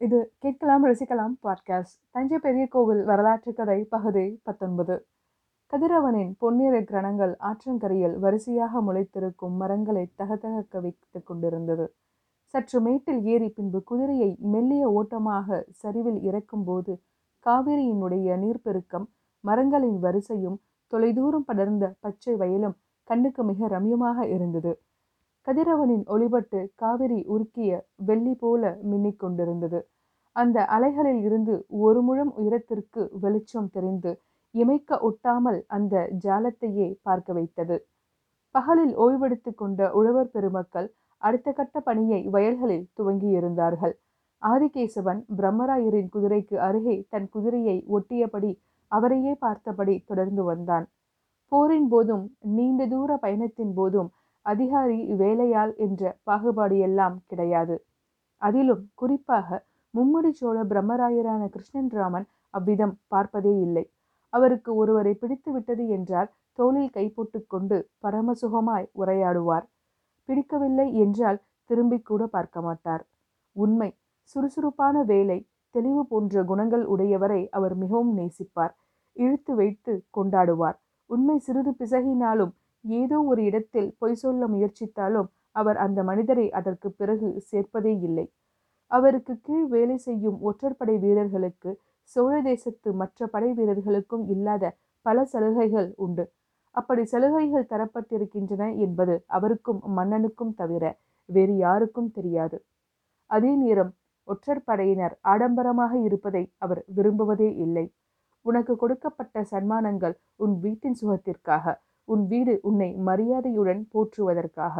இது கேட்கலாம் ரசிக்கலாம் பாட்காஸ்ட் தஞ்சை பெரிய கோவில் வரலாற்று கதை பகுதி பத்தொன்பது. கதிரவனின் பொன்னிற கிரணங்கள் ஆற்றங்கரையில் வரிசையாக முளைத்திருக்கும் மரங்களை தகதகக்க வைத்துக் கொண்டிருந்தது. சற்று மேட்டில் ஏறி பின்பு குதிரையை மெல்லிய ஓட்டமாக சரிவில் இறக்கும்போது காவிரியினுடைய நீர்ப்பெருக்கம் மரங்களின் வரிசையும் தொலைதூரம் படர்ந்த பச்சை வயலும் கண்ணுக்கு மிக ரம்யமாக இருந்தது. கதிரவனின் ஒளிபட்டு காவிரி உருக்கிய வெள்ளி போல மின்னிக் கொண்டிருந்தது. அந்த அலைகளில் இருந்து ஒரு முழம் உயரத்திற்கு வெளிச்சம் தெரிந்து இமைக்க ஒட்டாமல் அந்த ஜாலத்தையே பார்க்க வைத்தது. பகலில் ஓய்வெடுத்து கொண்ட உழவர் பெருமக்கள் அடுத்த கட்ட பணியை வயல்களில் துவங்கியிருந்தார்கள். ஆதிகேசவன் பிரம்மராயரின் குதிரைக்கு அருகே தன் குதிரையை ஒட்டியபடி அவரையே பார்த்தபடி தொடர்ந்து வந்தான். போரின் போதும் நீண்ட தூர பயணத்தின் போதும் அதிகாரி வேலையாள் என்ற பாகுபாடு எல்லாம் கிடையாது. அதிலும் குறிப்பாக மும்முடி சோழ பிரம்மராயரான கிருஷ்ணன் ராமன் அவ்விதம் பார்ப்பதே இல்லை. அவருக்கு ஒருவரை பிடித்து விட்டது என்றால் தோளில் கைப்போட்டு கொண்டு பரமசுகமாய் உரையாடுவார். பிடிக்கவில்லை என்றால் திரும்பி கூட பார்க்க மாட்டார். உண்மை சுறுசுறுப்பான வேலை தெளிவு போன்ற குணங்கள் உடையவரை அவர் மிகவும் நேசிப்பார். இழுத்து வைத்து கொண்டாடுவார். உண்மை சிறிது பிசகினாலும் ஏதோ ஒரு இடத்தில் பொய் சொல்ல முயற்சித்தாலும் அவர் அந்த மனிதரை அதற்கு பிறகு சேர்ப்பதே இல்லை. அவருக்கு கீழ் வேலை செய்யும் ஒற்றற்படை வீரர்களுக்கு சோழ தேசத்து மற்ற படை வீரர்களுக்கும் இல்லாத பல சலுகைகள் உண்டு. அப்படி சலுகைகள் தரப்பட்டிருக்கின்றன என்பது அவருக்கும் மன்னனுக்கும் தவிர வேறு யாருக்கும் தெரியாது. அதே நேரம் ஒற்றற்படையினர் ஆடம்பரமாக இருப்பதை அவர் விரும்புவதே இல்லை. உனக்கு கொடுக்கப்பட்ட சன்மானங்கள் உன் வீட்டின் சுகத்திற்காக. உன் வீடு உன்னை மரியாதையுடன் போற்றுவதற்காக.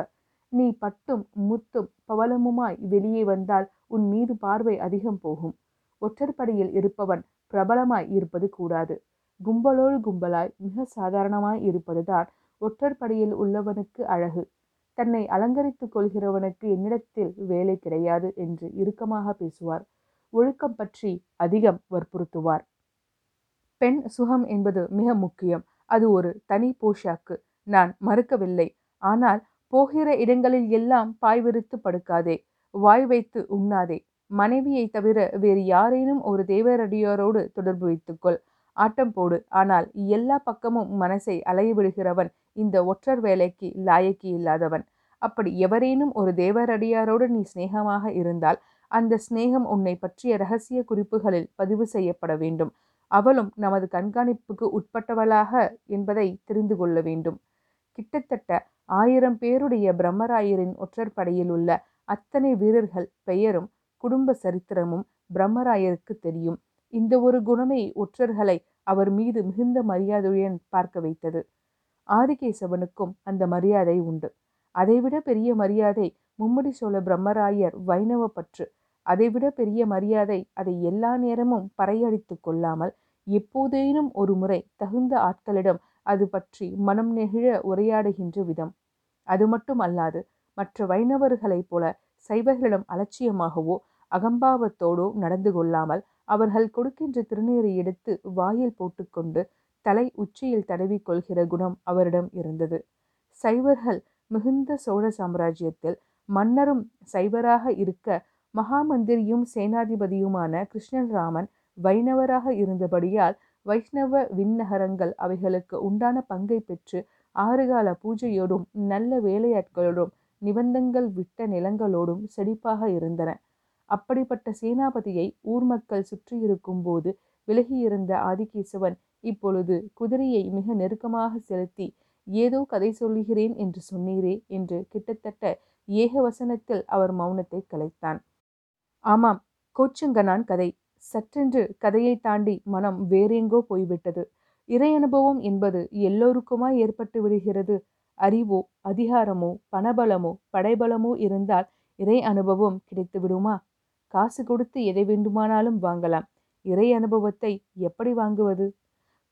நீ பட்டும் முத்தும் பவளமுமாய் வெளியே வந்தால் உன் மீது பார்வை அதிகம் போகும். ஒற்றற்படியில் இருப்பவன் பிரபலமாய் இருப்பது கூடாது. கும்பலோடு கும்பலாய் மிக சாதாரணமாய் இருப்பதுதான் ஒற்றற்படியில் உள்ளவனுக்கு அழகு. தன்னை அலங்கரித்துக் கொள்கிறவனுக்கு என்னிடத்தில் வேலை கிடையாது என்று இறுக்கமாக பேசுவார். ஒழுக்கம் பற்றி அதிகம் வற்புறுத்துவார். பெண் சுகம் என்பது மிக முக்கியம். அது ஒரு தனி போஷாக்கு. நான் மறுக்கவில்லை. ஆனால் போகிற இடங்களில் எல்லாம் பாய் விரித்து படுக்காதே. வாய் வைத்து உண்ணாதே. மனைவியை தவிர வேறு யாரேனும் ஒரு தேவரடியாரோடு தொடர்பு வைத்துக்கொள். ஆட்டம் போடு. ஆனால் எல்லா பக்கமும் மனசை அலையவிடுகிறவன் இந்த ஒற்றர் வேலைக்கு லாயக்கி இல்லாதவன். அப்படி எவரேனும் ஒரு தேவரடியாரோடு நீ சிநேகமாக இருந்தால் அந்த சிநேகம் உன்னை பற்றிய ரகசிய குறிப்புகளில் பதிவு செய்யப்பட வேண்டும். அவளும் நமது கண்காணிப்புக்கு உட்பட்டவளாக என்பதை தெரிந்து கொள்ள வேண்டும். கிட்டத்தட்ட ஆயிரம் பேருடைய பிரம்மராயரின் ஒற்றற்படையில் உள்ள அத்தனை வீரர்கள் பெயரும் குடும்ப சரித்திரமும் பிரம்மராயருக்கு தெரியும். இந்த ஒரு குணமே ஒற்றர்களை அவர் மீது மிகுந்த மரியாதையுடன் பார்க்க வைத்தது. ஆதிகேசவனுக்கும் அந்த மரியாதை உண்டு. அதைவிட பெரிய மரியாதை மும்முடி சோழ பிரம்மராயர் வைணவ பற்று அதைவிட பெரிய மரியாதை அதை எல்லா நேரமும் பறையடித்து கொள்ளாமல் எப்போதேனும் ஒரு முறை தகுந்த ஆட்களிடம் அது பற்றி மனம் நெகிழ உரையாடுகின்ற விதம். அது மட்டும் அல்லாது மற்ற வைணவர்களைப் போல சைவர்களிடம் அலட்சியமாகவோ அகம்பாவத்தோடோ நடந்து கொள்ளாமல் அவர்கள் கொடுக்கின்ற திருநீரை எடுத்து வாயில் போட்டுக்கொண்டு தலை உச்சியில் தடவி கொள்கிற குணம் அவரிடம் இருந்தது. சைவர்கள் மிகுந்த சோழ சாம்ராஜ்யத்தில் மன்னரும் சைவராக இருக்க மகாமந்திரியும் சேனாதிபதியுமான கிருஷ்ணராமன் வைணவராக இருந்தபடியால் வைஷ்ணவ விண்ணகரங்கள் அவைகளுக்கு உண்டான பங்கை பெற்று ஆறுகால பூஜையோடும் நல்ல வேலையாட்களோடும் நிபந்தங்கள் விட்ட நிலங்களோடும் செழிப்பாக இருந்தன. அப்படிப்பட்ட சேனாபதியை ஊர் மக்கள் சுற்றியிருக்கும் போது விலகியிருந்த ஆதிகேசவன் இப்பொழுது குதிரையை மிக நெருக்கமாக செலுத்தி ஏதோ கதை சொல்லுகிறேன் என்று சொன்னீரே என்று கிட்டத்தட்ட ஏகவசனத்தில் அவர் மௌனத்தை கலைத்தான். ஆமாம் கோச்சங்கனான் கதை. சற்றென்று கதையை தாண்டி மனம் வேறெங்கோ போய்விட்டது. இறை அனுபவம் என்பது எல்லோருக்குமா ஏற்பட்டு விடுகிறது? அறிவோ அதிகாரமோ பணபலமோ படைபலமோ இருந்தால் இறை அனுபவம் கிடைத்து விடுமா? காசு கொடுத்து எதை வேண்டுமானாலும் வாங்கலாம். இறை அனுபவத்தை எப்படி வாங்குவது?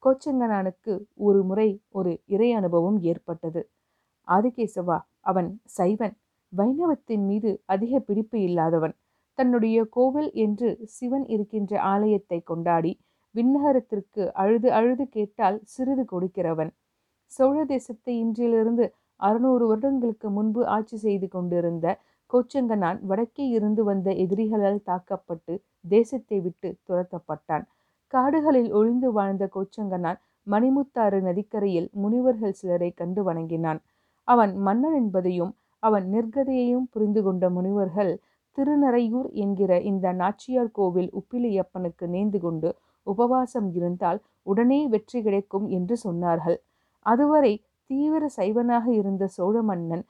கோச்சங்கனானுக்கு ஒரு முறை ஒரு இறை அனுபவம் ஏற்பட்டது. ஆதிகேசவா அவன் சைவன். வைணவத்தின் மீது அதிக பிடிப்பு இல்லாதவன். தன்னுடைய கோவில் என்று சிவன் இருக்கின்ற ஆலயத்தை கொண்டாடி விண்ணகரத்திற்கு அழுது அழுது கேட்டால் சிறிது கொடுக்கிறவன். சோழ தேசத்தை இன்றிலிருந்து அறுநூறு வருடங்களுக்கு முன்பு ஆட்சி செய்து கொண்டிருந்த கோச்சங்கனான் வடக்கே இருந்து வந்த எதிரிகளால் தாக்கப்பட்டு தேசத்தை விட்டு துரத்தப்பட்டான். காடுகளில் ஒளிந்து வாழ்ந்த கோச்சங்கனான் மணிமுத்தாறு நதிக்கரையில் முனிவர்கள் சிலரை கண்டு வணங்கினான். அவன் மன்னன் என்பதையும் அவன் நிர்கதையையும் புரிந்து கொண்ட முனிவர்கள் திருநரையூர் என்கிற இந்த நாச்சியார் கோவில் உப்பிலியப்பனுக்கு நேர்ந்து கொண்டு உபவாசம் இருந்தால் உடனே வெற்றி கிடைக்கும் என்று சொன்னார்கள். அதுவரை தீவிர சைவனாக இருந்த சோழ மன்னன்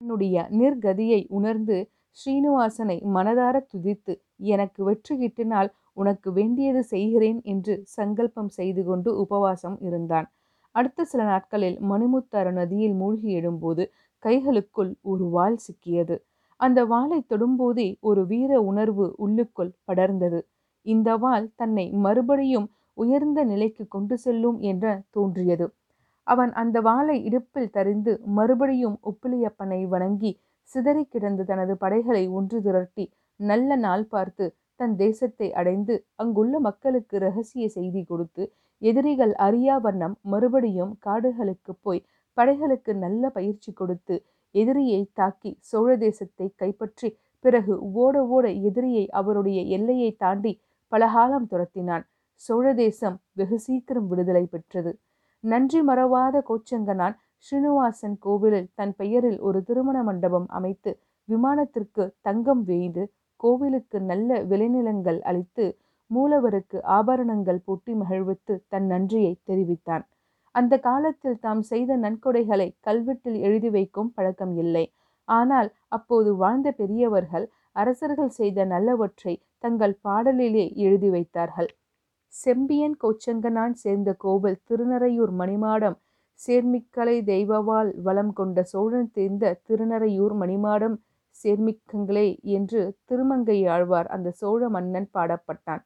தன்னுடைய நிர்கதியை உணர்ந்து ஸ்ரீனிவாசனை மனதார துதித்து எனக்கு வெற்றி கிட்டினால் உனக்கு வேண்டியது செய்கிறேன் என்று சங்கல்பம் செய்து கொண்டு உபவாசம் இருந்தான். அடுத்த சில நாட்களில் மணிமுத்தாறு நதியில் மூழ்கி எழும்போது கைகளுக்குள் ஒரு வாள் சிக்கியது. அந்த வாளை தொடும்போதே ஒரு வீர உணர்வு உள்ளுக்குள் படர்ந்தது. இந்த வாள் தன்னை மறுபடியும் உயர்ந்த நிலைக்கு கொண்டு செல்லும் என்ற தோன்றியது. அவன் அந்த வாளை இடுப்பில் தரிந்து மறுபடியும் உப்பிலியப்பனை வணங்கி சிதறி கிடந்த தனது படைகளை ஒன்று திரட்டி நல்ல நாள் பார்த்து தன் தேசத்தை அடைந்து அங்குள்ள மக்களுக்கு ரகசிய செய்தி கொடுத்து எதிரிகள் அறியா வண்ணம் மறுபடியும் காடுகளுக்கு போய் படைகளுக்கு நல்ல பயிற்சி கொடுத்து எதிரியை தாக்கி சோழ தேசத்தை கைப்பற்றி பிறகு ஓட ஓட எதிரியை அவருடைய எல்லையை தாண்டி பலகாலம் துரத்தினான். சோழ தேசம் வெகு சீக்கிரம் விடுதலை பெற்றது. நன்றி மறவாத கோச்சங்கனான் ஸ்ரீனிவாசன் கோவிலில் தன் பெயரில் ஒரு திருமண மண்டபம் அமைத்து விமானத்திற்கு தங்கம் வேய்ந்து கோவிலுக்கு நல்ல விளைநிலங்கள் அளித்து மூலவருக்கு ஆபரணங்கள் பூட்டி மகிழ்வித்து தன் நன்றியை தெரிவித்தான். அந்த காலத்தில் தாம் செய்த நன்கொடைகளை கல்வெட்டில் எழுதி வைக்கும் பழக்கம் இல்லை. ஆனால் அப்போது வாழ்ந்த பெரியவர்கள் அரசர்கள் செய்த நல்லவற்றை தங்கள் பாடலிலே எழுதி வைத்தார்கள். செம்பியன் கோச்சங்கனான் சேர்ந்த கோவில் திருநறையூர் மணிமாடம் சேர்மிக்கலை தெய்வவால் வளம் கொண்ட சோழன் தேர்ந்த திருநறையூர் மணிமாடம் சேர்மிக்கங்களே என்று திருமங்கை ஆழ்வார் அந்த சோழ மன்னன் பாடப்பட்டான்.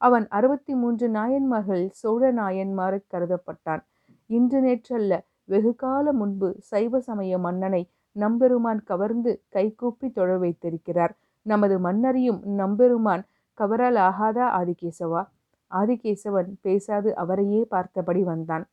அவன் அறுபத்தி மூன்று நாயன்மார்களில் சோழ நாயன்மாரை கருதப்பட்டான். இன்று நேற்றல்ல. வெகு கால முன்பு சைவ சமய மன்னனை நம்பெருமான் கவர்ந்து கைகூப்பி தொழ வைத்திருக்கிறார். நமது மன்னரையும் நம்பெருமான் கவரால் ஆகாதா ஆதிகேசவா? ஆதிகேசவன் பேசாது அவரையே பார்த்தபடி வந்தான்.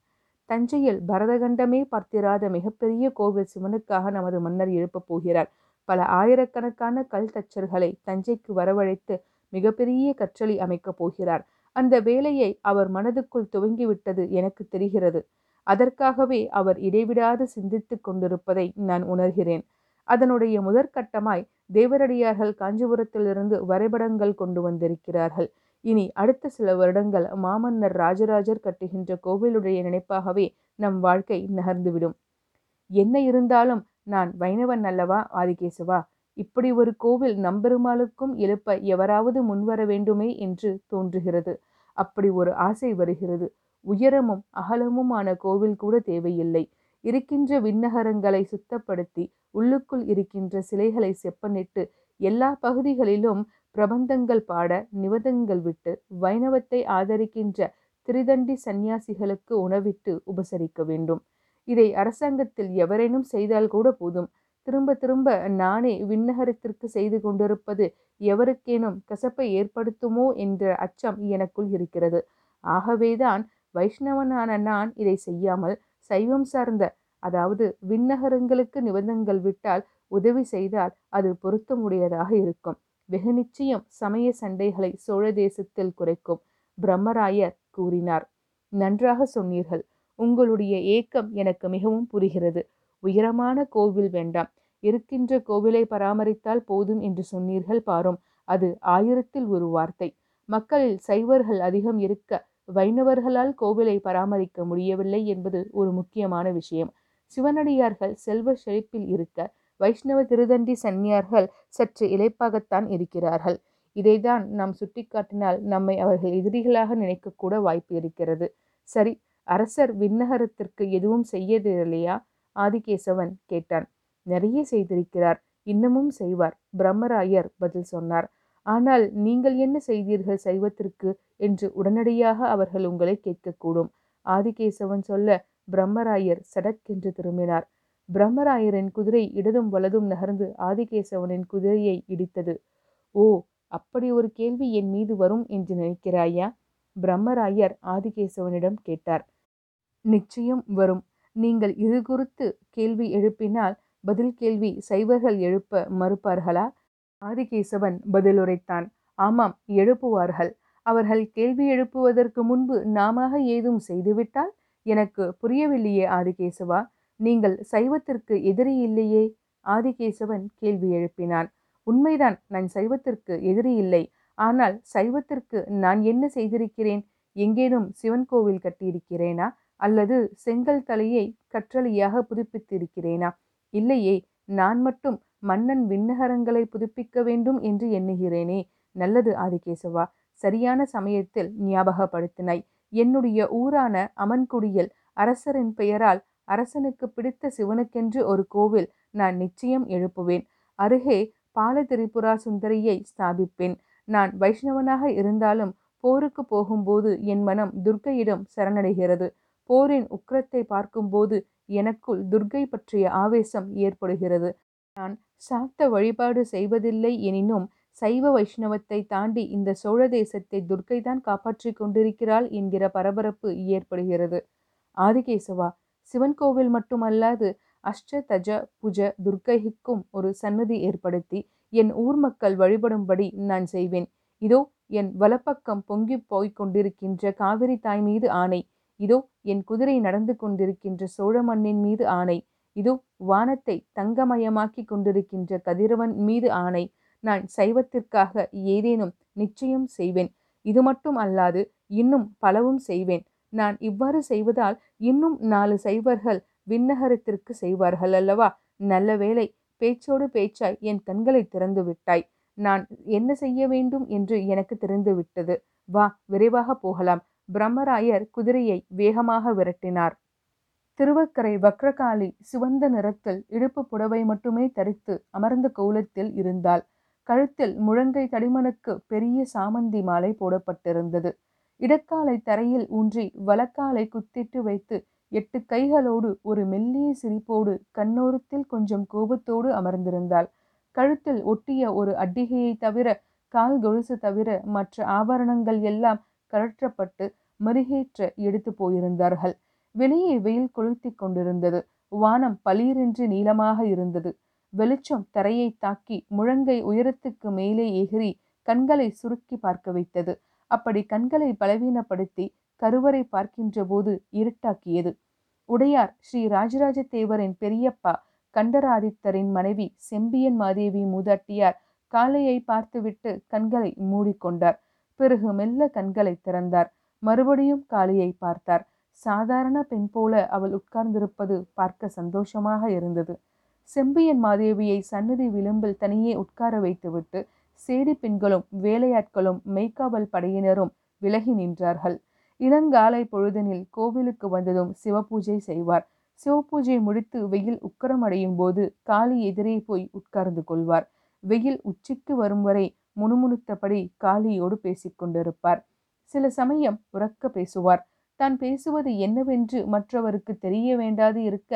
தஞ்சையில் பரதகண்டமே பார்த்திராத மிகப்பெரிய கோவில் சிவனுக்காக நமது மன்னர் எழுப்பப் போகிறார். பல ஆயிரக்கணக்கான கல் தச்சர்களை தஞ்சைக்கு வரவழைத்து மிகப்பெரிய கற்றளி அமைக்கப் போகிறார். அந்த வேலையை அவர் மனதுக்குள் துவங்கிவிட்டது எனக்கு தெரிகிறது. அதற்காகவே அவர் இடைவிடாது சிந்தித்து கொண்டிருப்பதை நான் உணர்கிறேன். அதனுடைய முதற்கட்டமாய் தேவரடியார்கள் காஞ்சிபுரத்திலிருந்து வரைபடங்கள் கொண்டு வந்திருக்கிறார்கள். இனி அடுத்த சில வருடங்கள் மாமன்னர் ராஜராஜர் கட்டுகின்ற கோவிலுடைய நினைப்பாகவே நம் வாழ்க்கை நகர்ந்துவிடும். என்ன இருந்தாலும் நான் வைணவன் அல்லவா ஆதிகேசவா? இப்படி ஒரு கோவில் நம்பெருமாளுக்கும் எழுப்ப எவராவது முன்வர வேண்டுமே என்று தோன்றுகிறது. அப்படி ஒரு ஆசை வருகிறது. உயரமும் அகலமுமான கோவில் கூட தேவையில்லை. இருக்கின்ற விண்ணகரங்களை சுத்தப்படுத்தி உள்ளுக்குள் இருக்கின்ற சிலைகளை செப்பனிட்டு எல்லா பகுதிகளிலும் பிரபந்தங்கள் பாட நிவதங்கள் விட்டு வைணவத்தை ஆதரிக்கின்ற திரிதண்டி சந்நியாசிகளுக்கு உணவிட்டு உபசரிக்க வேண்டும். இதை அரசாங்கத்தில் எவரேனும் செய்தால் கூட போதும். திரும்ப திரும்ப நானே விண்ணகரத்திற்கு செய்து கொண்டிருப்பது எவருக்கேனும் கசப்பை ஏற்படுத்துமோ என்ற அச்சம் எனக்குள் இருக்கிறது. ஆகவேதான் வைஷ்ணவனான நான் இதை செய்யாமல் சைவம் சார்ந்த அதாவது விண்ணகரங்களுக்கு நிபந்தங்கள் விட்டால் உதவி செய்தால் அது பொருத்தமுடையதாக இருக்கும். வெகு நிச்சயம் சமய சண்டைகளை சோழ தேசத்தில் குறைக்கும் பிரம்மராயர் கூறினார். நன்றாக சொன்னீர்கள். உங்களுடைய ஏக்கம் எனக்கு மிகவும் புரிகிறது. உயரமான கோவில் வேண்டாம். இருக்கின்ற கோவிலை பராமரித்தால் போதும் என்று சொன்னீர்கள் பாரும். அது ஆயிரத்தில் ஒரு வார்த்தை. மக்களில் சைவர்கள் அதிகம் இருக்க வைணவர்களால் கோவிலை பராமரிக்க முடியவில்லை என்பது ஒரு முக்கியமான விஷயம். சிவனடியார்கள் செல்வ செழிப்பில் இருக்க வைஷ்ணவ திருதண்டி சன்னியார்கள் சற்று இழைப்பாகத்தான் இருக்கிறார்கள். இதைதான் நாம் சுட்டிக்காட்டினால் நம்மை அவர்கள் எதிரிகளாக நினைக்கக்கூட வாய்ப்பு இருக்கிறது. சரி அரசர் விண்ணகரத்திற்கு எதுவும் செய்யதில்லையா ஆதிகேசவன் கேட்டான். நிறைய செய்திருக்கிறார் இன்னமும் செய்வார். பிரம்மராயர் பதில் சொன்னார். ஆனால் நீங்கள் என்ன செய்தீர்கள் சைவத்திற்கு? என்று உடனடியாக அவர்கள் உங்களை கேட்கக்கூடும். ஆதிகேசவன் சொல்ல பிரம்மராயர் சடக்கென்று திரும்பினார். பிரம்மராயரின் குதிரை இடதும் வலதும் நகர்ந்து ஆதிகேசவனின் குதிரையை இடித்தது. ஓ அப்படி ஒரு கேள்வி என் மீது வரும் என்று நினைக்கிறாயா? பிரம்மராயர் ஆதிகேசவனிடம் கேட்டார். நிச்சயம் வரும். நீங்கள் இது குறித்து கேள்வி எழுப்பினால் பதில் கேள்வி சைவர்கள் எழுப்ப மறுப்பார்களா? ஆதிகேசவன் பதிலுரைத்தான். ஆமாம் எழுப்புவார்கள். அவர்கள் கேள்வி எழுப்புவதற்கு முன்பு நாம ஏதும் செய்துவிட்டால்? எனக்கு புரியவில்லையே ஆதிகேசவா நீங்கள் சைவத்திற்கு எதிரி இல்லையே? ஆதிகேசவன் கேள்வி எழுப்பினான். உண்மைதான் நான் சைவத்திற்கு எதிரி இல்லை. ஆனால் சைவத்திற்கு நான் என்ன செய்திருக்கிறேன்? எங்கேனும் சிவன் கோவில் கட்டியிருக்கிறேனா? அல்லது செங்கல் தலையை கற்றளியாக புதுப்பித்திருக்கிறேனா? இல்லையே நான் மட்டும் மன்னன் விண்ணகரங்களை புதுப்பிக்க வேண்டும் என்று எண்ணுகிறேனே. நல்லது ஆதிகேசவா. சரியான சமயத்தில் ஞாபகப்படுத்தினாய். என்னுடைய ஊரான அமன்குடியில் அரசரின் பெயரால் அரசனுக்கு பிடித்த சிவனுக்கென்று ஒரு கோவில் நான் நிச்சயம் எழுப்புவேன். அருகே பாலதிரிபுரா சுந்தரியை ஸ்தாபிப்பேன். நான் வைஷ்ணவனாக இருந்தாலும் போருக்கு போகும்போது என் மனம் துர்க்கையிடம் சரணடைகிறது. போரின் உக்கிரத்தை பார்க்கும்போது எனக்குள் துர்க்கை பற்றிய ஆவேசம் ஏற்படுகிறது. நான் சாக்த வழிபாடு செய்வதில்லை எனினும் சைவ வைஷ்ணவத்தை தாண்டி இந்த சோழ தேசத்தை துர்க்கைதான் காப்பாற்றிக் கொண்டிருக்கிறாள் என்கிற பரபரப்பு ஏற்படுகிறது. ஆதிகேசவா சிவன் கோவில் மட்டுமல்லாது அஷ்ட தஜ புஜ துர்க்கைக்கும் ஒரு சன்னதி ஏற்படுத்தி என் ஊர் மக்கள் வழிபடும்படி நான் செய்வேன். இதோ என் வலப்பக்கம் பொங்கி போய்க் கொண்டிருக்கின்ற காவிரி தாய் மீது ஆணை. இதோ என் குதிரை நடந்து கொண்டிருக்கின்ற சோழ மண்ணின் மீது ஆணை. இது வானத்தை தங்கமயமாக்கி கொண்டிருக்கின்ற கதிரவன் மீது ஆணை. நான் சைவத்திற்காக ஏதேனும் நிச்சயம் செய்வேன். இது மட்டும் அல்லாது இன்னும் பலவும் செய்வேன். நான் இவ்வாறு செய்வதால் இன்னும் நாலு சைவர்கள் விண்ணகரத்திற்கு செய்வார்கள் அல்லவா? நல்ல வேலை பேச்சோடு பேச்சாய் என் கண்களை திறந்து விட்டாய். நான் என்ன செய்ய வேண்டும் என்று எனக்கு தெரிந்து விட்டது. வா விரைவாக போகலாம். பிரம்மராயர் குதிரையை வேகமாக விரட்டினார். திருவக்கரை வக்ரகாளி சிவந்த நிறத்தில் இடுப்பு புடவை மட்டுமே தரித்து அமர்ந்த கோலத்தில் இருந்தாள். கழுத்தில் முழங்கை தடிமனுக்கு பெரிய சாமந்தி மாலை போடப்பட்டிருந்தது. இடக்காலை தரையில் ஊன்றி வலக்காலை குத்திட்டு வைத்து எட்டு கைகளோடு ஒரு மெல்லிய சிரிப்போடு கண்ணோரத்தில் கொஞ்சம் கோபத்தோடு அமர்ந்திருந்தாள். கழுத்தில் ஒட்டிய ஒரு அட்டிகையை தவிர கால் கொலுசு தவிர மற்ற ஆபரணங்கள் எல்லாம் கழற்றப்பட்டு மறுகேற்ற எடுத்து போயிருந்தார்கள். வெளியே வெயில் கொளுத்தி கொண்டிருந்தது. வானம் பளீரென்று நீளமாக இருந்தது. வெளிச்சம் தரையை தாக்கி முழங்கை உயரத்துக்கு மேலே எகிரி கண்களை சுருக்கி பார்க்க வைத்தது. அப்படி கண்களை பலவீனப்படுத்தி கருவறை பார்க்கின்ற போது இருட்டாக்கியது. உடையார் ஸ்ரீ ராஜராஜ தேவரின் பெரியப்பா கண்டராதித்தரின் மனைவி செம்பியன் மாதேவி மூதாட்டியார் காலையை பார்த்துவிட்டு கண்களை மூடிக்கொண்டார். பிறகு மெல்ல கண்களை திறந்தார். மறுபடியும் காளியை பார்த்தார். சாதாரண பெண் போல அவள் உட்கார்ந்திருப்பது பார்க்க சந்தோஷமாக இருந்தது. செம்பியன் மாதேவியை சன்னதி விளிம்பில் தனியே உட்கார வைத்துவிட்டு சேடி பெண்களும் வேலையாட்களும் மெய்க்காவல் படையினரும் விலகி நின்றார்கள். இளங்காலை பொழுதனில் கோவிலுக்கு வந்ததும் சிவபூஜை செய்வார். சிவபூஜை முடித்து வெயில் உக்கரமடையும் போது காளி எதிரே போய் உட்கார்ந்து கொள்வார். வெயில் உச்சிக்கு வரும் வரை முணுமுணுத்தபடி காளியோடு பேசிக்கொண்டிருப்பார். சில சமயம் உறக்க பேசுவார். தான் பேசுவது என்னவென்று மற்றவருக்கு தெரிய வேண்டாது இருக்க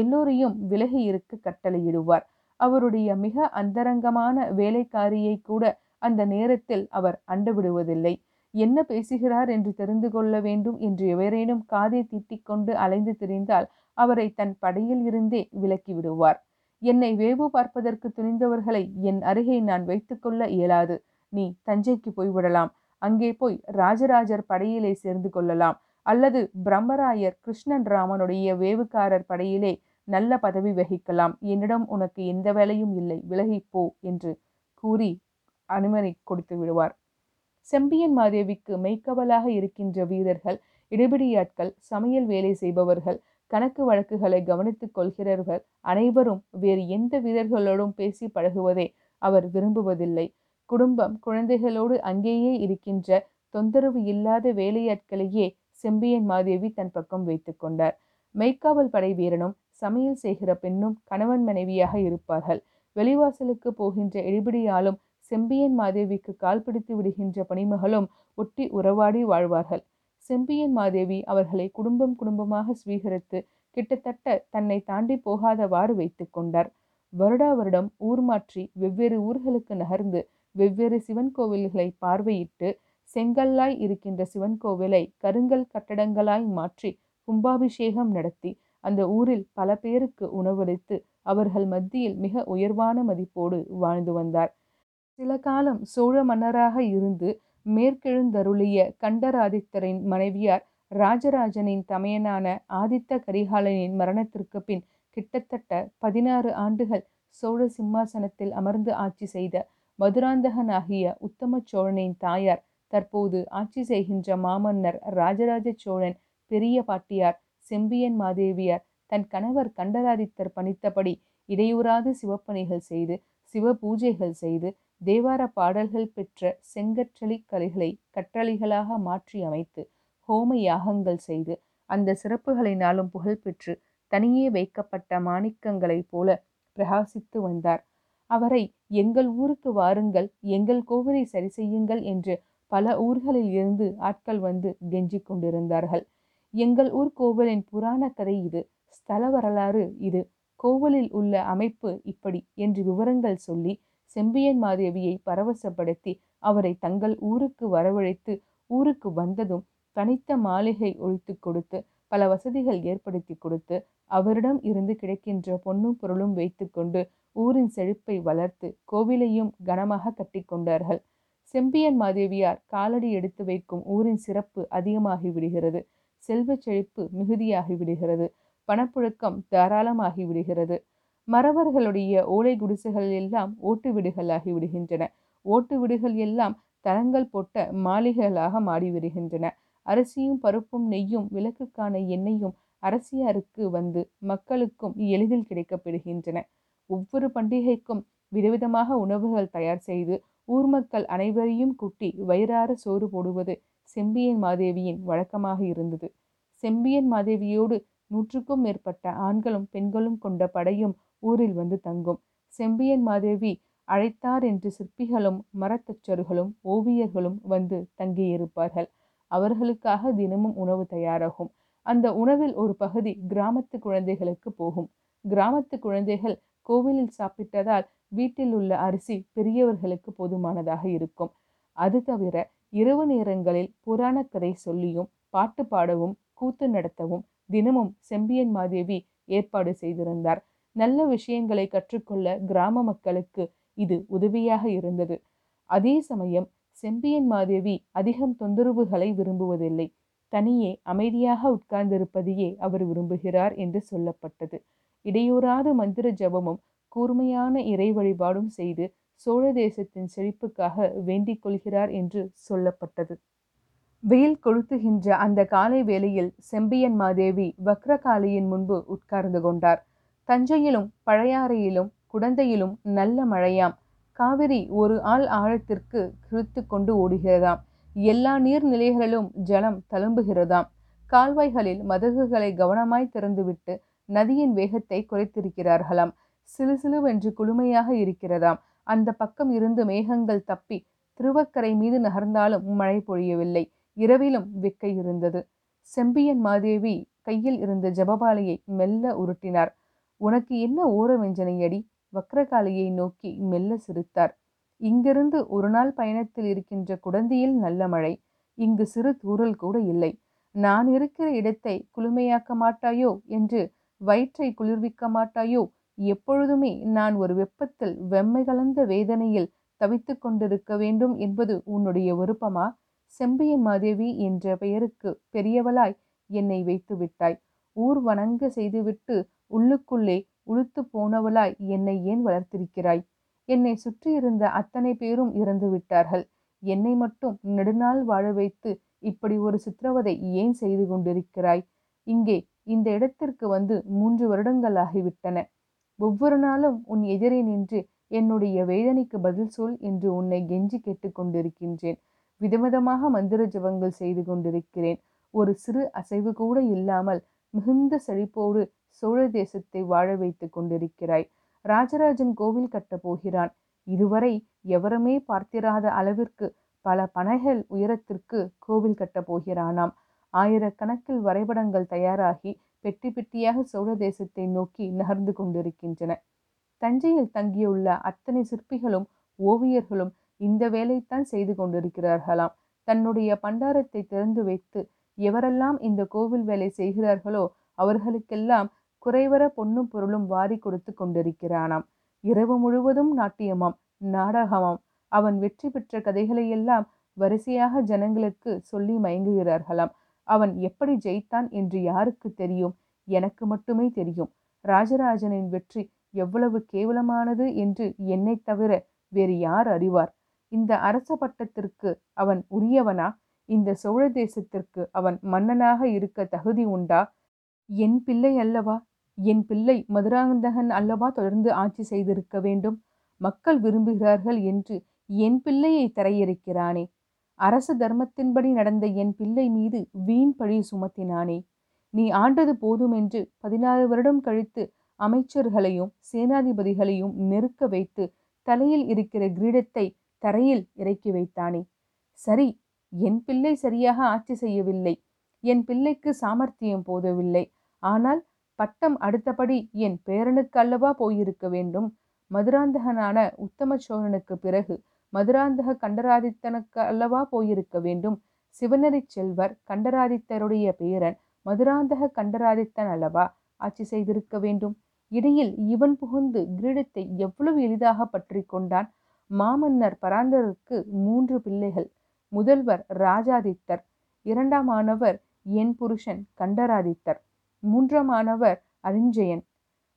எல்லோரையும் விலகி இருக்க கட்டளையிடுவார். அவருடைய மிக அந்தரங்கமான வேலைக்காரியை கூட அந்த நேரத்தில் அவர் அண்டவிடுவதில்லை. என்ன பேசுகிறார் என்று தெரிந்து கொள்ள வேண்டும் என்று எவரேனும் காதை தீட்டிக் கொண்டு அலைந்து திரிந்தால் அவரை தன் படையில் இருந்தே விலக்கி விடுவார். என்னை வேவு பார்ப்பதற்கு துணிந்தவர்களை என் அருகே நான் வைத்துக்கொள்ள இயலாது. நீ தஞ்சைக்கு போய்விடலாம். அங்கே போய் ராஜராஜர் படையிலே சேர்ந்து கொள்ளலாம். அல்லது பிரம்மராயர் கிருஷ்ணன் ராமனுடைய வேவுக்காரர் படையிலே நல்ல பதவி வகிக்கலாம். என்னிடம் உனக்கு எந்த வேலையும் இல்லை. விலகிப்போ என்று கூறி அனுமதி கொடுத்து விடுவார். செம்பியன் மாதேவிக்கு மெய்க்கவலாக இருக்கின்ற வீரர்கள் இடைபிடியாட்கள் சமையல் வேலை செய்பவர்கள் கணக்கு வழக்குகளை கவனித்துக் கொள்கிறவர்கள் அனைவரும் வேறு எந்த வீரர்களோடும் பேசி பழகுவதை அவர் விரும்புவதில்லை. குடும்பம் குழந்தைகளோடு அங்கேயே இருக்கின்ற தொந்தரவு இல்லாத வேலையாட்களையே செம்பியன் மாதேவி தன் பக்கம் வைத்து கொண்டார். மெய்க்காவல் படை வீரனும் சமையல் செய்கிற பெண்ணும் கணவன் மனைவியாக இருப்பார்கள். வெளிவாசலுக்கு போகின்ற எடிபிடியாலும் செம்பியன் மாதேவிக்கு கால் பிடித்து விடுகின்ற பணிமகளும் ஒட்டி உறவாடி வாழ்வார்கள். செம்பியன் மாதேவி அவர்களை குடும்பம் குடும்பமாக ஸ்வீகரித்து கிட்டத்தட்ட தன்னை தாண்டி போகாதவாறு வைத்து கொண்டார். வருடா வருடம் ஊர் மாற்றி வெவ்வேறு ஊர்களுக்கு நகர்ந்து வெவ்வேறு சிவன் கோவில்களை பார்வையிட்டு செங்கல்லாய் இருக்கின்ற சிவன் கோவிலை கருங்கல் கட்டடங்களாய் மாற்றி கும்பாபிஷேகம் நடத்தி அந்த ஊரில் பல பேருக்கு உணவளித்து அவர்கள் மத்தியில் மிக உயர்வான மதிப்போடு வாழ்ந்து வந்தார். சில காலம் சோழ மன்னராக இருந்து மேற்கெழுந்தருளிய கண்டராதித்தரின் மனைவியார் ராஜராஜனின் தமையனான ஆதித்த கரிகாலனின் மரணத்திற்கு பின் கிட்டத்தட்ட பதினாறு ஆண்டுகள் சோழ சிம்மாசனத்தில் அமர்ந்து ஆட்சி செய்த மதுராந்தகனாகிய உத்தம சோழனின் தாயார் தற்போது ஆட்சி செய்கின்ற மாமன்னர் ராஜராஜ சோழன் பெரிய பாட்டியார் செம்பியன் மாதேவியார் தன் கணவர் கண்டராதித்தர் பணித்தபடி இடையூறாது சிவப்பணிகள் செய்து சிவ பூஜைகள் செய்து தேவார பாடல்கள் பெற்ற செங்கற்றளி கலைகளை கற்றளிகளாக மாற்றி அமைத்து ஹோம யாகங்கள் செய்து அந்த சிறப்புகளினாலும் புகழ்பெற்று தனியே வைக்கப்பட்ட மாணிக்கங்களைப் போல பிரகாசித்து வந்தார். அவரை எங்கள் ஊருக்கு வாருங்கள் எங்கள் கோவிலை சரி செய்யுங்கள் என்று பல ஊர்களில் இருந்து ஆட்கள் வந்து கெஞ்சிக் கொண்டிருந்தார்கள். எங்கள் ஊர் கோவிலின் புராண கதை இது. ஸ்தல வரலாறு இது. கோவிலில் உள்ள அமைப்பு இப்படி என்று விவரங்கள் சொல்லி செம்பியன் மாதேவியை பரவசப்படுத்தி அவரை தங்கள் ஊருக்கு வரவழைத்து ஊருக்கு வந்ததும் தனித்த மாளிகை ஒழித்து கொடுத்து பல வசதிகள் ஏற்படுத்தி கொடுத்து அவரிடம் இருந்து கிடைக்கின்ற பொன்னும் பொருளும் வைத்துக்கொண்டு ஊரின் செழிப்பை வளர்த்து கோவிலையும் கனமாக கட்டி கொண்டார்கள். செம்பியன் மாதேவியார் காலடி எடுத்து வைக்கும் ஊரின் சிறப்பு அதிகமாகி விடுகிறது. செல்வச் செழிப்பு மிகுதியாகி விடுகிறது. பணப்புழக்கம் தாராளமாகி விடுகிறது. மறவர்களுடைய ஓலை குடிசைகள் எல்லாம் ஓட்டு வீடுகளாகி விடுகின்றன. ஓட்டு வீடுகள் எல்லாம் தரங்கள் போட்ட மாளிகைகளாக மாடி விடுகின்றன. அரிசியும் பருப்பும் நெய்யும் விளக்குக்கான எண்ணெயும் அரசியாருக்கு வந்து மக்களுக்கும் எளிதில் கிடைக்கப்பெறுகின்றன ஒவ்வொரு பண்டிகைக்கும் விதவிதமாக உணவுகள் தயார் செய்து ஊர் மக்கள் அனைவரையும் குட்டி வயிறார சோறு போடுவது செம்பியன் மாதேவியின் வழக்கமாக இருந்தது. செம்பியன் மாதேவியோடு நூற்றுக்கும் மேற்பட்ட ஆண்களும் பெண்களும் கொண்ட படையும் ஊரில் வந்து தங்கும். செம்பியன் மாதேவி அழைத்தார் என்று சிற்பிகளும் மரத்தச்சர்களும் ஓவியர்களும் வந்து தங்கியிருப்பார்கள். அவர்களுக்காக தினமும் உணவு தயாராகும். அந்த உணவில் ஒரு பகுதி கிராமத்து குழந்தைகளுக்கு போகும். கிராமத்து குழந்தைகள் கோவிலில் சாப்பிட்டதால் வீட்டில் உள்ள அரிசி பெரியவர்களுக்கு போதுமானதாக இருக்கும். அது தவிர இரவு நேரங்களில் புராண கதை சொல்லியும் பாட்டு பாடவும் கூத்து நடத்தவும் தினமும் செம்பியன் மாதேவி ஏற்பாடு செய்திருந்தார். நல்ல விஷயங்களை கற்றுக்கொள்ள கிராம மக்களுக்கு இது உதவியாக இருந்தது. அதே சமயம் செம்பியன் மாதேவி அதிகம் தொந்தரவுகளை விரும்புவதில்லை. தனியே அமைதியாக உட்கார்ந்திருப்பதையே அவர் விரும்புகிறார் என்று சொல்லப்பட்டது. இடையூறாத மந்திர ஜபமும் கூர்மையான இறை வழிபாடும் செய்து சோழ தேசத்தின் செழிப்புக்காக வேண்டிக் கொள்கிறார் என்று சொல்லப்பட்டது. வெயில் கொளுத்துகின்ற அந்த காலை வேளையில் செம்பியன் மாதேவி வக்ரகாளியின் முன்பு உட்கார்ந்து கொண்டார். தஞ்சையிலும் பழையாறையிலும் குடந்தையிலும் நல்ல மழையாம். காவிரி ஒரு ஆள் ஆழத்திற்கு கிழித்து கொண்டு ஓடுகிறதாம். எல்லா நீர்நிலைகளிலும் ஜலம் தழும்புகிறதாம். கால்வாய்களில் மதகுகளை கவனமாய் திறந்துவிட்டு நதியின் வேகத்தை குறைத்திருக்கிறார்களாம். சிலு சிலுவென்று குளுமையாக இருக்கிறதாம். அந்த பக்கம் இருந்து மேகங்கள் தப்பி திருவக்கரை மீது நகர்ந்தாலும் மழை பொழியவில்லை. இரவிலும் விக்கை இருந்தது. செம்பியன் மாதேவி கையில் இருந்த ஜபபாலையை மெல்ல உருட்டினார். உனக்கு என்ன ஓரவெஞ்சனையடி வக்ரகாலியை நோக்கி மெல்ல சிரித்தார். இங்கிருந்து ஒரு நாள் பயணத்தில் இருக்கின்ற குடந்தியில் நல்ல மழை. இங்கு சிறு தூரல் கூட இல்லை. நான் இருக்கிற இடத்தை குளுமையாக்க மாட்டாயோ? என்று வயிற்றை குளிர்விக்க மாட்டாயோ? எப்பொழுதுமே நான் ஒரு வெப்பத்தில் வெம்மை கலந்த வேதனையில் தவித்து கொண்டிருக்க வேண்டும் என்பது உன்னுடைய விருப்பமா? செம்பியன் மாதேவி என்ற பெயருக்கு பெரியவளாய் என்னை வைத்து விட்டாய். ஊர் வணங்க செய்துவிட்டு உள்ளுக்குள்ளே உளுத்து போனவளாய் என்னை ஏன் வளர்த்திருக்கிறாய்? என்னை சுற்றியிருந்த அத்தனை பேரும் இறந்து விட்டார்கள். என்னை மட்டும் நெடுநாள் வாழ வைத்து இப்படி ஒரு சித்திரவதை ஏன் செய்து கொண்டிருக்கிறாய்? இங்கே இந்த இடத்திற்கு வந்து மூன்று வருடங்கள் ஆகிவிட்டன. ஒவ்வொரு நாளும் உன் எதிரே நின்று என்னுடைய வேதனைக்கு பதில் சொல் என்று உன்னை கெஞ்சி கேட்டுக்கொண்டிருக்கின்றேன். விதவிதமாக மந்திர ஜபங்கள் செய்து கொண்டிருக்கிறேன். ஒரு சிறு அசைவு கூட இல்லாமல் மிகுந்த செழிப்போடு சோழ தேசத்தை வாழ வைத்து கொண்டிருக்கிறாய். ராஜராஜன் கோவில் கட்டப் போகிறான். இதுவரை எவருமே பார்த்திராத அளவிற்கு பல பனைகள் உயரத்திற்கு கோவில் கட்டப் போகிறானாம். ஆயிரக்கணக்கில் வரைபடங்கள் தயாராகி பெட்டி பெட்டியாக சோழ தேசத்தை நோக்கி நகர்ந்து கொண்டிருக்கின்றன. தஞ்சையில் தங்கியுள்ள அத்தனை சிற்பிகளும் ஓவியர்களும் இந்த வேலைத்தான் செய்து கொண்டிருக்கிறார்களாம். தன்னுடைய பண்டாரத்தை திறந்து வைத்து எவரெல்லாம் இந்த கோவில் வேலை செய்கிறார்களோ அவர்களுக்கெல்லாம் குறைவர பொன்னும் பொருளும் வாரி கொடுத்து கொண்டிருக்கிறானாம். இரவு முழுவதும் நாட்டியமாம் நாடகமாம். அவன் வெற்றி பெற்ற கதைகளையெல்லாம் வரிசையாக ஜனங்களுக்கு சொல்லி மயங்குகிறார்களாம். அவன் எப்படி ஜெயித்தான் என்று யாருக்கு தெரியும்? எனக்கு மட்டுமே தெரியும். ராஜராஜனின் வெற்றி எவ்வளவு கேவலமானது என்று என்னை தவிர வேறு யார் அறிவார்? இந்த அரச பட்டத்திற்கு அவன் உரியவனா? இந்த சோழ தேசத்திற்கு அவன் மன்னனாக இருக்க தகுதி உண்டா? என் பிள்ளை அல்லவா? என் பிள்ளை மதுராந்தகன் அல்லவா தொடர்ந்து ஆட்சி செய்திருக்க வேண்டும்? மக்கள் விரும்புகிறார்கள் என்று என் பிள்ளையை தரையிறக்கிறானே. அரச தர்மத்தின்படி நடந்த என் பிள்ளை மீது வீண் பழி சுமத்தினானே. நீ ஆண்டது போதும் என்று பதினாறு வருடம் கழித்து அமைச்சர்களையும் சேனாதிபதிகளையும் நெருக்க வைத்து தலையில் இருக்கிற கிரீடத்தை தரையில் இறக்கி வைத்தானே. சரி என் பிள்ளை சரியாக ஆட்சி செய்யவில்லை. என் பிள்ளைக்கு சாமர்த்தியம் போதவில்லை. ஆனால் பட்டம் அடுத்தபடி என் பேரனுக்கு அல்லவா போயிருக்க வேண்டும். மதுராந்தகனான உத்தம சோழனுக்கு பிறகு மதுராந்தக கண்டராதித்தனுக்கு அல்லவா போயிருக்க வேண்டும்? சிவனரி செல்வர் கண்டராதித்தருடைய பேரன் மதுராந்தக கண்டராதித்தன் அல்லவா ஆட்சி செய்திருக்க வேண்டும்? இடையில் இவன் புகுந்து கிரீடத்தை எவ்வளவு எளிதாக பற்றி கொண்டான்? மாமன்னர் பராந்தருக்கு மூன்று பிள்ளைகள் முதல்வர் ராஜாதித்தர் இரண்டாம் ஆனவர் என் புருஷன் கண்டராதித்தர் மூன்றாம் ஆனவர் அரிஞ்சயன்.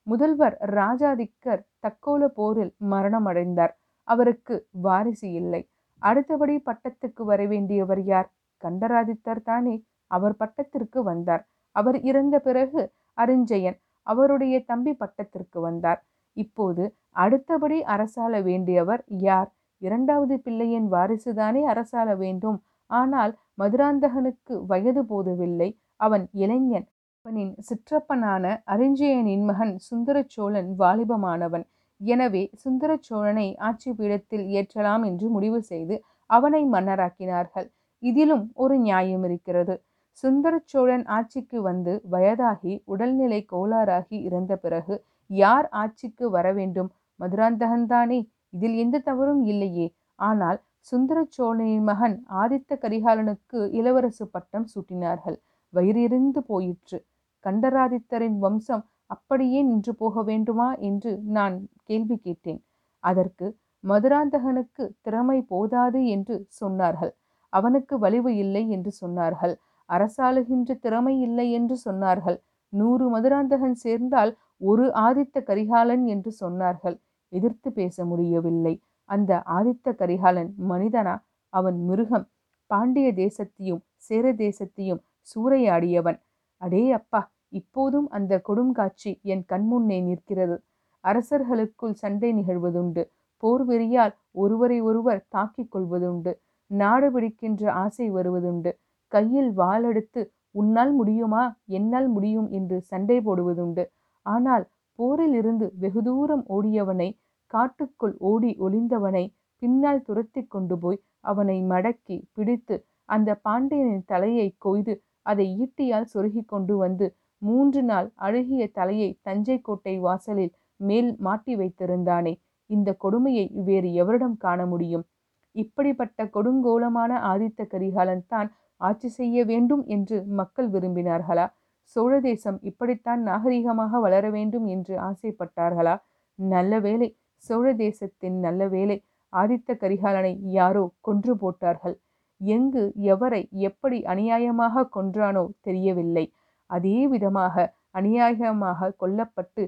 முதல்வர் ராஜாதிக்கர் தக்கோல போரில் மரணமடைந்தார். அவருக்கு வாரிசு இல்லை. அடுத்தபடி பட்டத்துக்கு வர வேண்டியவர் யார்? கண்டராதித்தர் தானே. அவர் பட்டத்திற்கு வந்தார். அவர் இறந்த பிறகு அரிஞ்சயன் அவருடைய தம்பி பட்டத்திற்கு வந்தார். இப்போது அடுத்தபடி அரசாள வேண்டியவர் யார்? இரண்டாவது பிள்ளையின் வாரிசுதானே அரசாள வேண்டும். ஆனால் மதுராந்தகனுக்கு வயது போதவில்லை. அவன் இளைஞன். அவனின் சிற்றப்பனான அரிஞ்சயனின் மகன் சுந்தர சோழன் வாலிபமானவன். எனவே சுந்தர சோழனை ஆட்சி பீடத்தில் ஏற்றலாம் என்று முடிவு செய்து அவனை மன்னராக்கினார்கள். இதிலும் ஒரு நியாயம் இருக்கிறது. சுந்தர சோழன் ஆட்சிக்கு வந்து வயதாகி உடல்நிலை கோளாறாகி இறந்த பிறகு யார் ஆட்சிக்கு வர வேண்டும்? மதுராந்தகன்தானே இதில் எந்த தவறும் இல்லையே. ஆனால் சுந்தர சோழனின் மகன் ஆதித்த கரிகாலனுக்கு இளவரசு பட்டம் சூட்டினார்கள். வயிறிருந்து போயிற்று. கண்டராதித்தரின் வம்சம் அப்படியே நின்று போக வேண்டுமா என்று நான் கேள்வி கேட்டேன். அதற்கு மதுராந்தகனுக்கு திறமை போதாது என்று சொன்னார்கள். அவனுக்கு வலிவு இல்லை என்று சொன்னார்கள். அரசாளுகின்ற திறமை இல்லை என்று சொன்னார்கள். நூறு மதுராந்தகன் சேர்ந்தால் ஒரு ஆதித்த கரிகாலன் என்று சொன்னார்கள். எதிர்த்து பேச முடியவில்லை. அந்த ஆதித்த கரிகாலன் மனிதனா? அவன் மிருகம். பாண்டிய தேசத்தையும் சேர தேசத்தையும் சூறையாடியவன். அடே அப்பா இப்போதும் அந்த கொடுங்காட்சி என் கண்முன்னே நிற்கிறது. அரசர்களுக்குள் சண்டை நிகழ்வதுண்டு. போர் வெறியால் ஒருவரை ஒருவர் தாக்கிக் கொள்வதுண்டு. நாடு பிடிக்கின்ற ஆசை வருவதுண்டு. கையில் வாளெடுத்து உன்னால் முடியுமா? என்னால் முடியும் என்று சண்டை போடுவதுண்டு. ஆனால் போரில் இருந்து வெகு தூரம் ஓடியவனை காட்டுக்குள் ஓடி ஒளிந்தவனை பின்னால் துரத்தி கொண்டு போய் அவனை மடக்கி பிடித்து அந்த பாண்டியனின் தலையை கொய்து அதை ஈட்டியால் சொருகி கொண்டு வந்து மூன்று நாள் அழுகிய தலையை தஞ்சை கோட்டை வாசலில் மேல் மாட்டி வைத்திருந்தானே. இந்த கொடுமையை வேறு எவரிடம் காண முடியும்? இப்படிப்பட்ட கொடுங்கோலமான ஆதித்த கரிகாலன் தான் ஆட்சி செய்ய வேண்டும் என்று மக்கள் விரும்பினார்களா? சோழ தேசம் இப்படித்தான் நாகரிகமாக வளர வேண்டும் என்று ஆசைப்பட்டார்களா? நல்ல வேலை சோழ தேசத்தின் நல்ல வேலை ஆதித்த கரிகாலனை யாரோ கொன்று போட்டார்கள். எங்கு எவரை எப்படி அநியாயமாக கொன்றானோ தெரியவில்லை. அதே விதமாக அநியாயமாக கொல்லப்பட்டு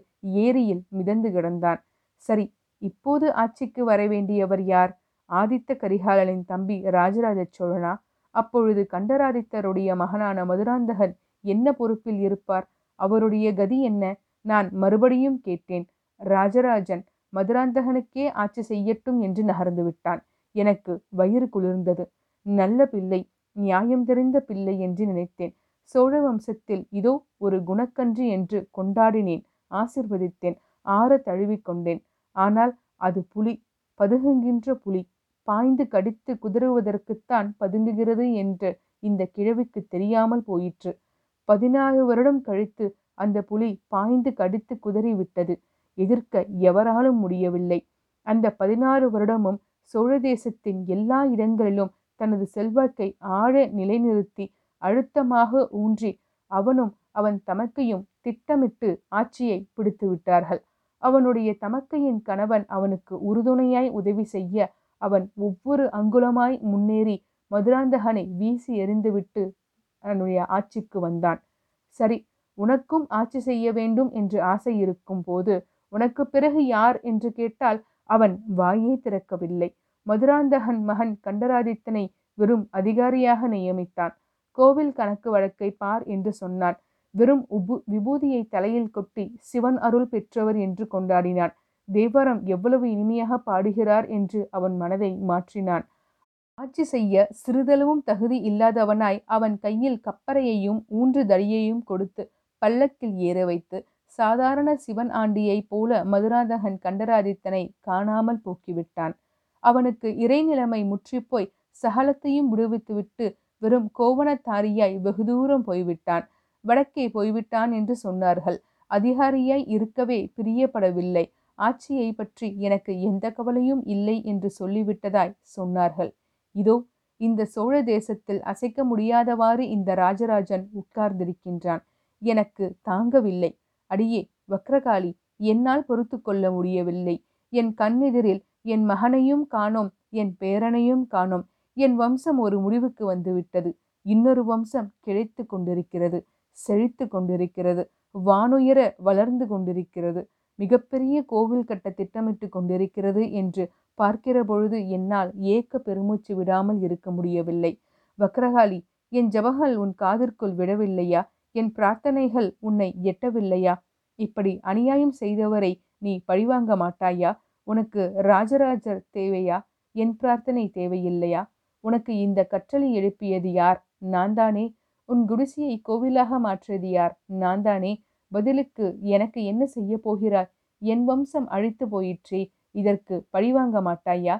ஏரியில் மிதந்து கிடந்தான். சரி இப்போது ஆட்சிக்கு வர வேண்டியவர் யார்? ஆதித்த கரிகாலனின் தம்பி ராஜராஜ சோழனா? அப்பொழுது கண்டராதித்தருடைய மகனான மதுராந்தகன் என்ன பொறுப்பில் இருப்பார்? அவருடைய கதி என்ன? நான் மறுபடியும் கேட்டேன். ராஜராஜன் மதுராந்தகனுக்கே ஆட்சி செய்யட்டும் என்று நகர்ந்து விட்டான். எனக்கு வயிறு குளிர்ந்தது. நல்ல பிள்ளை நியாயம் தெரிந்த பிள்ளை என்று நினைத்தேன். சோழ வம்சத்தில் இதோ ஒரு குணக்கன்று என்று கொண்டாடினேன் ஆசிர்வதித்தேன் ஆற தழுவிக்கொண்டேன் ஆனால் அது புலி பதுங்குகின்ற புலி பாய்ந்து கடித்து குதறுவதற்குத்தான் பதுங்குகிறது என்று இந்த கிழவிக்கு தெரியாமல் போயிற்று. பதினாறு வருடம் கழித்து அந்த புலி பாய்ந்து கடித்து குதறிவிட்டது எதிர்க்க எவராலும் முடியவில்லை. அந்த பதினாறு வருடமும் சோழ தேசத்தின் எல்லா இடங்களிலும் தனது செல்வாக்கை ஆழ நிலைநிறுத்தி அழுத்தமாக ஊன்றி அவனும் அவன் தமக்கையும் திட்டமிட்டு ஆட்சியை பிடித்து விட்டார்கள். அவனுடைய தமக்கையின் கணவன் அவனுக்கு உறுதுணையாய் உதவி செய்ய அவன் ஒவ்வொரு அங்குலமாய் முன்னேறி மதுராந்தகனை வீசி எறிந்துவிட்டு அவனுடைய ஆட்சிக்கு வந்தான். சரி உனக்கும் ஆட்சி செய்ய வேண்டும் என்று ஆசை இருக்கும் போது உனக்கு பிறகு யார்? என்று கேட்டால் அவன் வாயே திறக்கவில்லை. மதுராந்தகன் மகன் கண்டராதித்தனை வெறும் அதிகாரியாக நியமித்தான். கோவில் கணக்கு வழக்கை பார் என்று சொன்னான். வெறும் உபு விபூதியை தலையில் கொட்டி சிவன் அருள் பெற்றவர் என்று கொண்டாடினான். தேவரம் எவ்வளவு இனிமையாக பாடுகிறார் என்று அவன் மனதை மாற்றினான். ஆட்சி செய்ய சிறிதளவும் தகுதி இல்லாதவனாய் அவன் கையில் கப்பறையையும் ஊன்று தடியையும் கொடுத்து பல்லக்கில் ஏற வைத்து சாதாரண சிவன் ஆண்டியைப் போல மதுராந்தகன் கண்டராதித்தனை காணாமல் போக்கிவிட்டான். அவனுக்கு இறைநிலைமை முற்றிப்போய் சகலத்தையும் விடுவித்துவிட்டு வெறும் கோவணத்தாரியாய் வெகு தூரம் போய்விட்டான். வடக்கே போய்விட்டான் என்று சொன்னார்கள். அதிகாரியாய் இருக்கவே பிரியப்படவில்லை. ஆட்சியை பற்றி எனக்கு எந்த கவலையும் இல்லை என்று சொல்லிவிட்டதாய் சொன்னார்கள். இதோ இந்த சோழ தேசத்தில் அசைக்க முடியாதவாறு இந்த ராஜராஜன் உட்கார்ந்திருக்கின்றான். எனக்கு தாங்கவில்லை. அடியே வக்ரகாளி என்னால் பொறுத்து கொள்ள முடியவில்லை. என் கண்ணெதிரில் என் மகனையும் காணோம் என் பேரனையும் காணோம். என் வம்சம் ஒரு முடிவுக்கு வந்துவிட்டது இன்னொரு வம்சம் கிழைத்து கொண்டிருக்கிறது செழித்து கொண்டிருக்கிறது வானுயர வளர்ந்து கொண்டிருக்கிறது. மிகப்பெரிய கோவில் கட்ட திட்டமிட்டு கொண்டிருக்கிறது என்று பார்க்கிற பொழுது என்னால் ஏக்க பெருமூச்சு விடாமல் இருக்க முடியவில்லை. வக்ரகாளி என் ஜபங்கள் உன் காதிற்குள் விடவில்லையா என் பிரார்த்தனைகள் உன்னை எட்டவில்லையா? இப்படி அநியாயம் செய்தவரை நீ பழிவாங்க மாட்டாயா? உனக்கு ராஜராஜர் தேவையா? என் பிரார்த்தனை தேவையில்லையா? உனக்கு இந்த கற்றலை எழுப்பியது யார்? நான் தானே உன் குடிசையை கோவிலாக மாற்றியது யார்? நான் தானே பதிலுக்கு எனக்கு என்ன செய்ய போகிறாய்? என் வம்சம் அழித்து போயிற்றே. இதற்கு பழிவாங்க மாட்டாயா?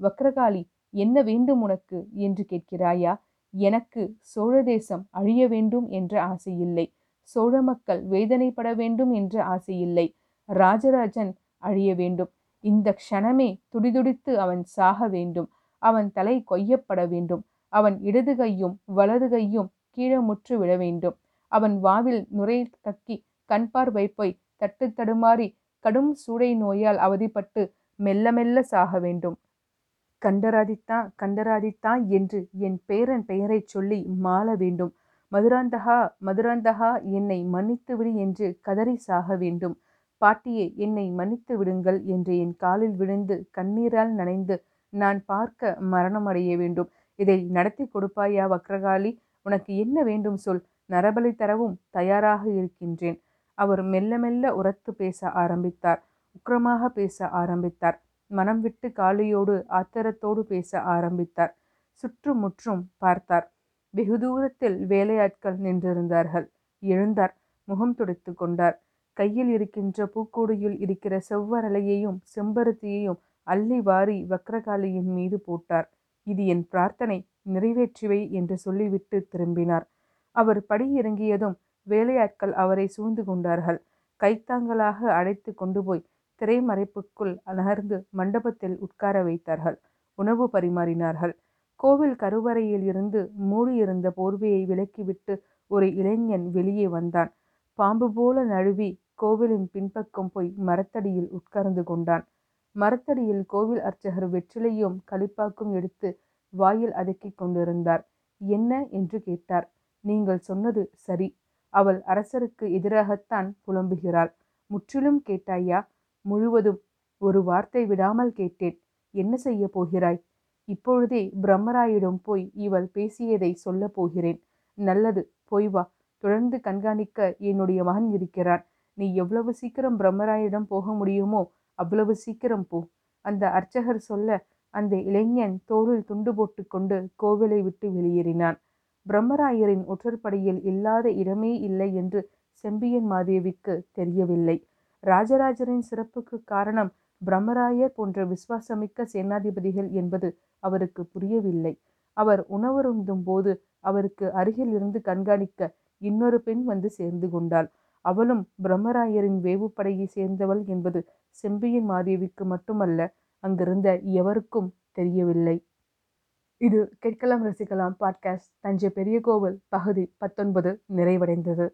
வக்ரகாளி என்ன வேண்டும் உனக்கு? என்று கேட்கிறாயா? எனக்கு சோழ தேசம் அழிய வேண்டும் என்ற ஆசையில்லை. சோழ மக்கள் வேதனைப்பட வேண்டும் என்ற ஆசையில்லை. ராஜராஜன் அழிய வேண்டும். இந்த க்ஷணமே துடிதுடித்து அவன் சாக வேண்டும். அவன் தலை கொய்யப்பட வேண்டும். அவன் இடது கையும் வலது கையும் கீழே முற்று விட வேண்டும். அவன் வாவில் நுரை கக்கி கண்பார்வை போய் தட்டு தடுமாறி கடும் சூடை நோயால் அவதிப்பட்டு மெல்ல மெல்ல சாக வேண்டும். கண்டராதித்தா கண்டராதித்தா என்று என் பேரன் பெயரைச் சொல்லி மாள வேண்டும். மதுராந்தகா மதுராந்தகா என்னை மன்னித்து விடு என்று கதறி சாக வேண்டும். பாட்டியே என்னை மன்னித்து விடுங்கள் என்று என் காலில் விழுந்து கண்ணீரால் நனைந்து நான் பார்க்க மரணமடைய வேண்டும். இதை நடத்தி கொடுப்பாயா வக்ரகாளி. உனக்கு என்ன வேண்டும் சொல். நரபலி தரவும் தயாராக இருக்கின்றேன். அவர் மெல்ல மெல்ல உரத்து பேச ஆரம்பித்தார். உக்கிரமாக பேச ஆரம்பித்தார். மனம் விட்டு காளியோடு ஆத்திரத்தோடு பேச ஆரம்பித்தார். சுற்றுமுற்றும் பார்த்தார். வெகு தூரத்தில் வேலையாட்கள் நின்றிருந்தார்கள். எழுந்தார். முகம் துடைத்து கொண்டார். கையில் இருக்கின்ற பூக்கூடையில் இருக்கிற செவ்வரலையையும் செம்பருத்தியையும் அள்ளி வாரி வக்ரகாளியின் மீது போட்டார். இது என் பிரார்த்தனை நிறைவேற்றுவை என்று சொல்லிவிட்டு திரும்பினார். அவர் படி இறங்கியதும் வேலையாட்கள் அவரை சூழ்ந்து கொண்டார்கள். கைத்தாங்களாக அழைத்து கொண்டு போய் திரைமறைப்புக்குள் நகர்ந்து மண்டபத்தில் உட்கார வைத்தார்கள். உணவு பரிமாறினார்கள். கோவில் கருவறையில் இருந்து மூடியிருந்த போர்வையை விலக்கிவிட்டு ஒரு இளைஞன் வெளியே வந்தான். பாம்பு போல நழுவி கோவிலின் பின்பக்கம் போய் மரத்தடியில் உட்கார்ந்து கொண்டான். மரத்தடியில் கோவில் அர்ச்சகர் வெற்றிலையும் களிப்பாக்கும் எடுத்து வாயில் அடக்கிக் கொண்டிருந்தார். என்ன என்று கேட்டார். நீங்கள் சொன்னது சரி அவள் அரசருக்கு எதிராகத்தான் புலம்புகிறாள். முற்றிலும் கேட்டாயா? முழுவதும் ஒரு வார்த்தை விடாமல் கேட்டேன். என்ன செய்ய போகிறாய்? இப்பொழுதே பிரம்மராயிடம் போய் இவள் பேசியதை சொல்ல போகிறேன். நல்லது போய் வா. தொடர்ந்து கண்காணிக்க என்னுடைய மகன் இருக்கிறான். நீ எவ்வளவு சீக்கிரம் பிரம்மராயிடம் போக முடியுமோ அவ்வளவு சீக்கிரம் போ. அந்த அர்ச்சகர் சொல்ல அந்த இளைஞன் தோளில் துண்டு போட்டுக்கொண்டு கோவிலை விட்டு வெளியேறினான். பிரம்மராயரின் ஒற்றற்படையில் இல்லாத இடமே இல்லை என்று செம்பியன் மாதேவிக்கு தெரியவில்லை. ராஜராஜரின் சிறப்புக்கு காரணம் பிரம்மராயர் போன்ற விசுவாசமிக்க சேனாதிபதிகள் என்பது அவருக்கு புரியவில்லை. அவர் உணவருந்தும் போது அவருக்கு அருகில் இருந்து கண்காணிக்க இன்னொரு பெண் வந்து சேர்ந்து கொண்டாள். அவளும் பிரம்மராயரின் வேவுப்படையை சேர்ந்தவள் என்பது செம்பியன் மாதேவிக்கு மட்டுமல்ல அங்கிருந்த எவருக்கும் தெரியவில்லை. இது கேட்கலாம் ரசிக்கலாம். பாட்காஸ்ட் தஞ்சை பெரிய கோவில் பகுதி பத்தொன்பது நிறைவடைந்தது.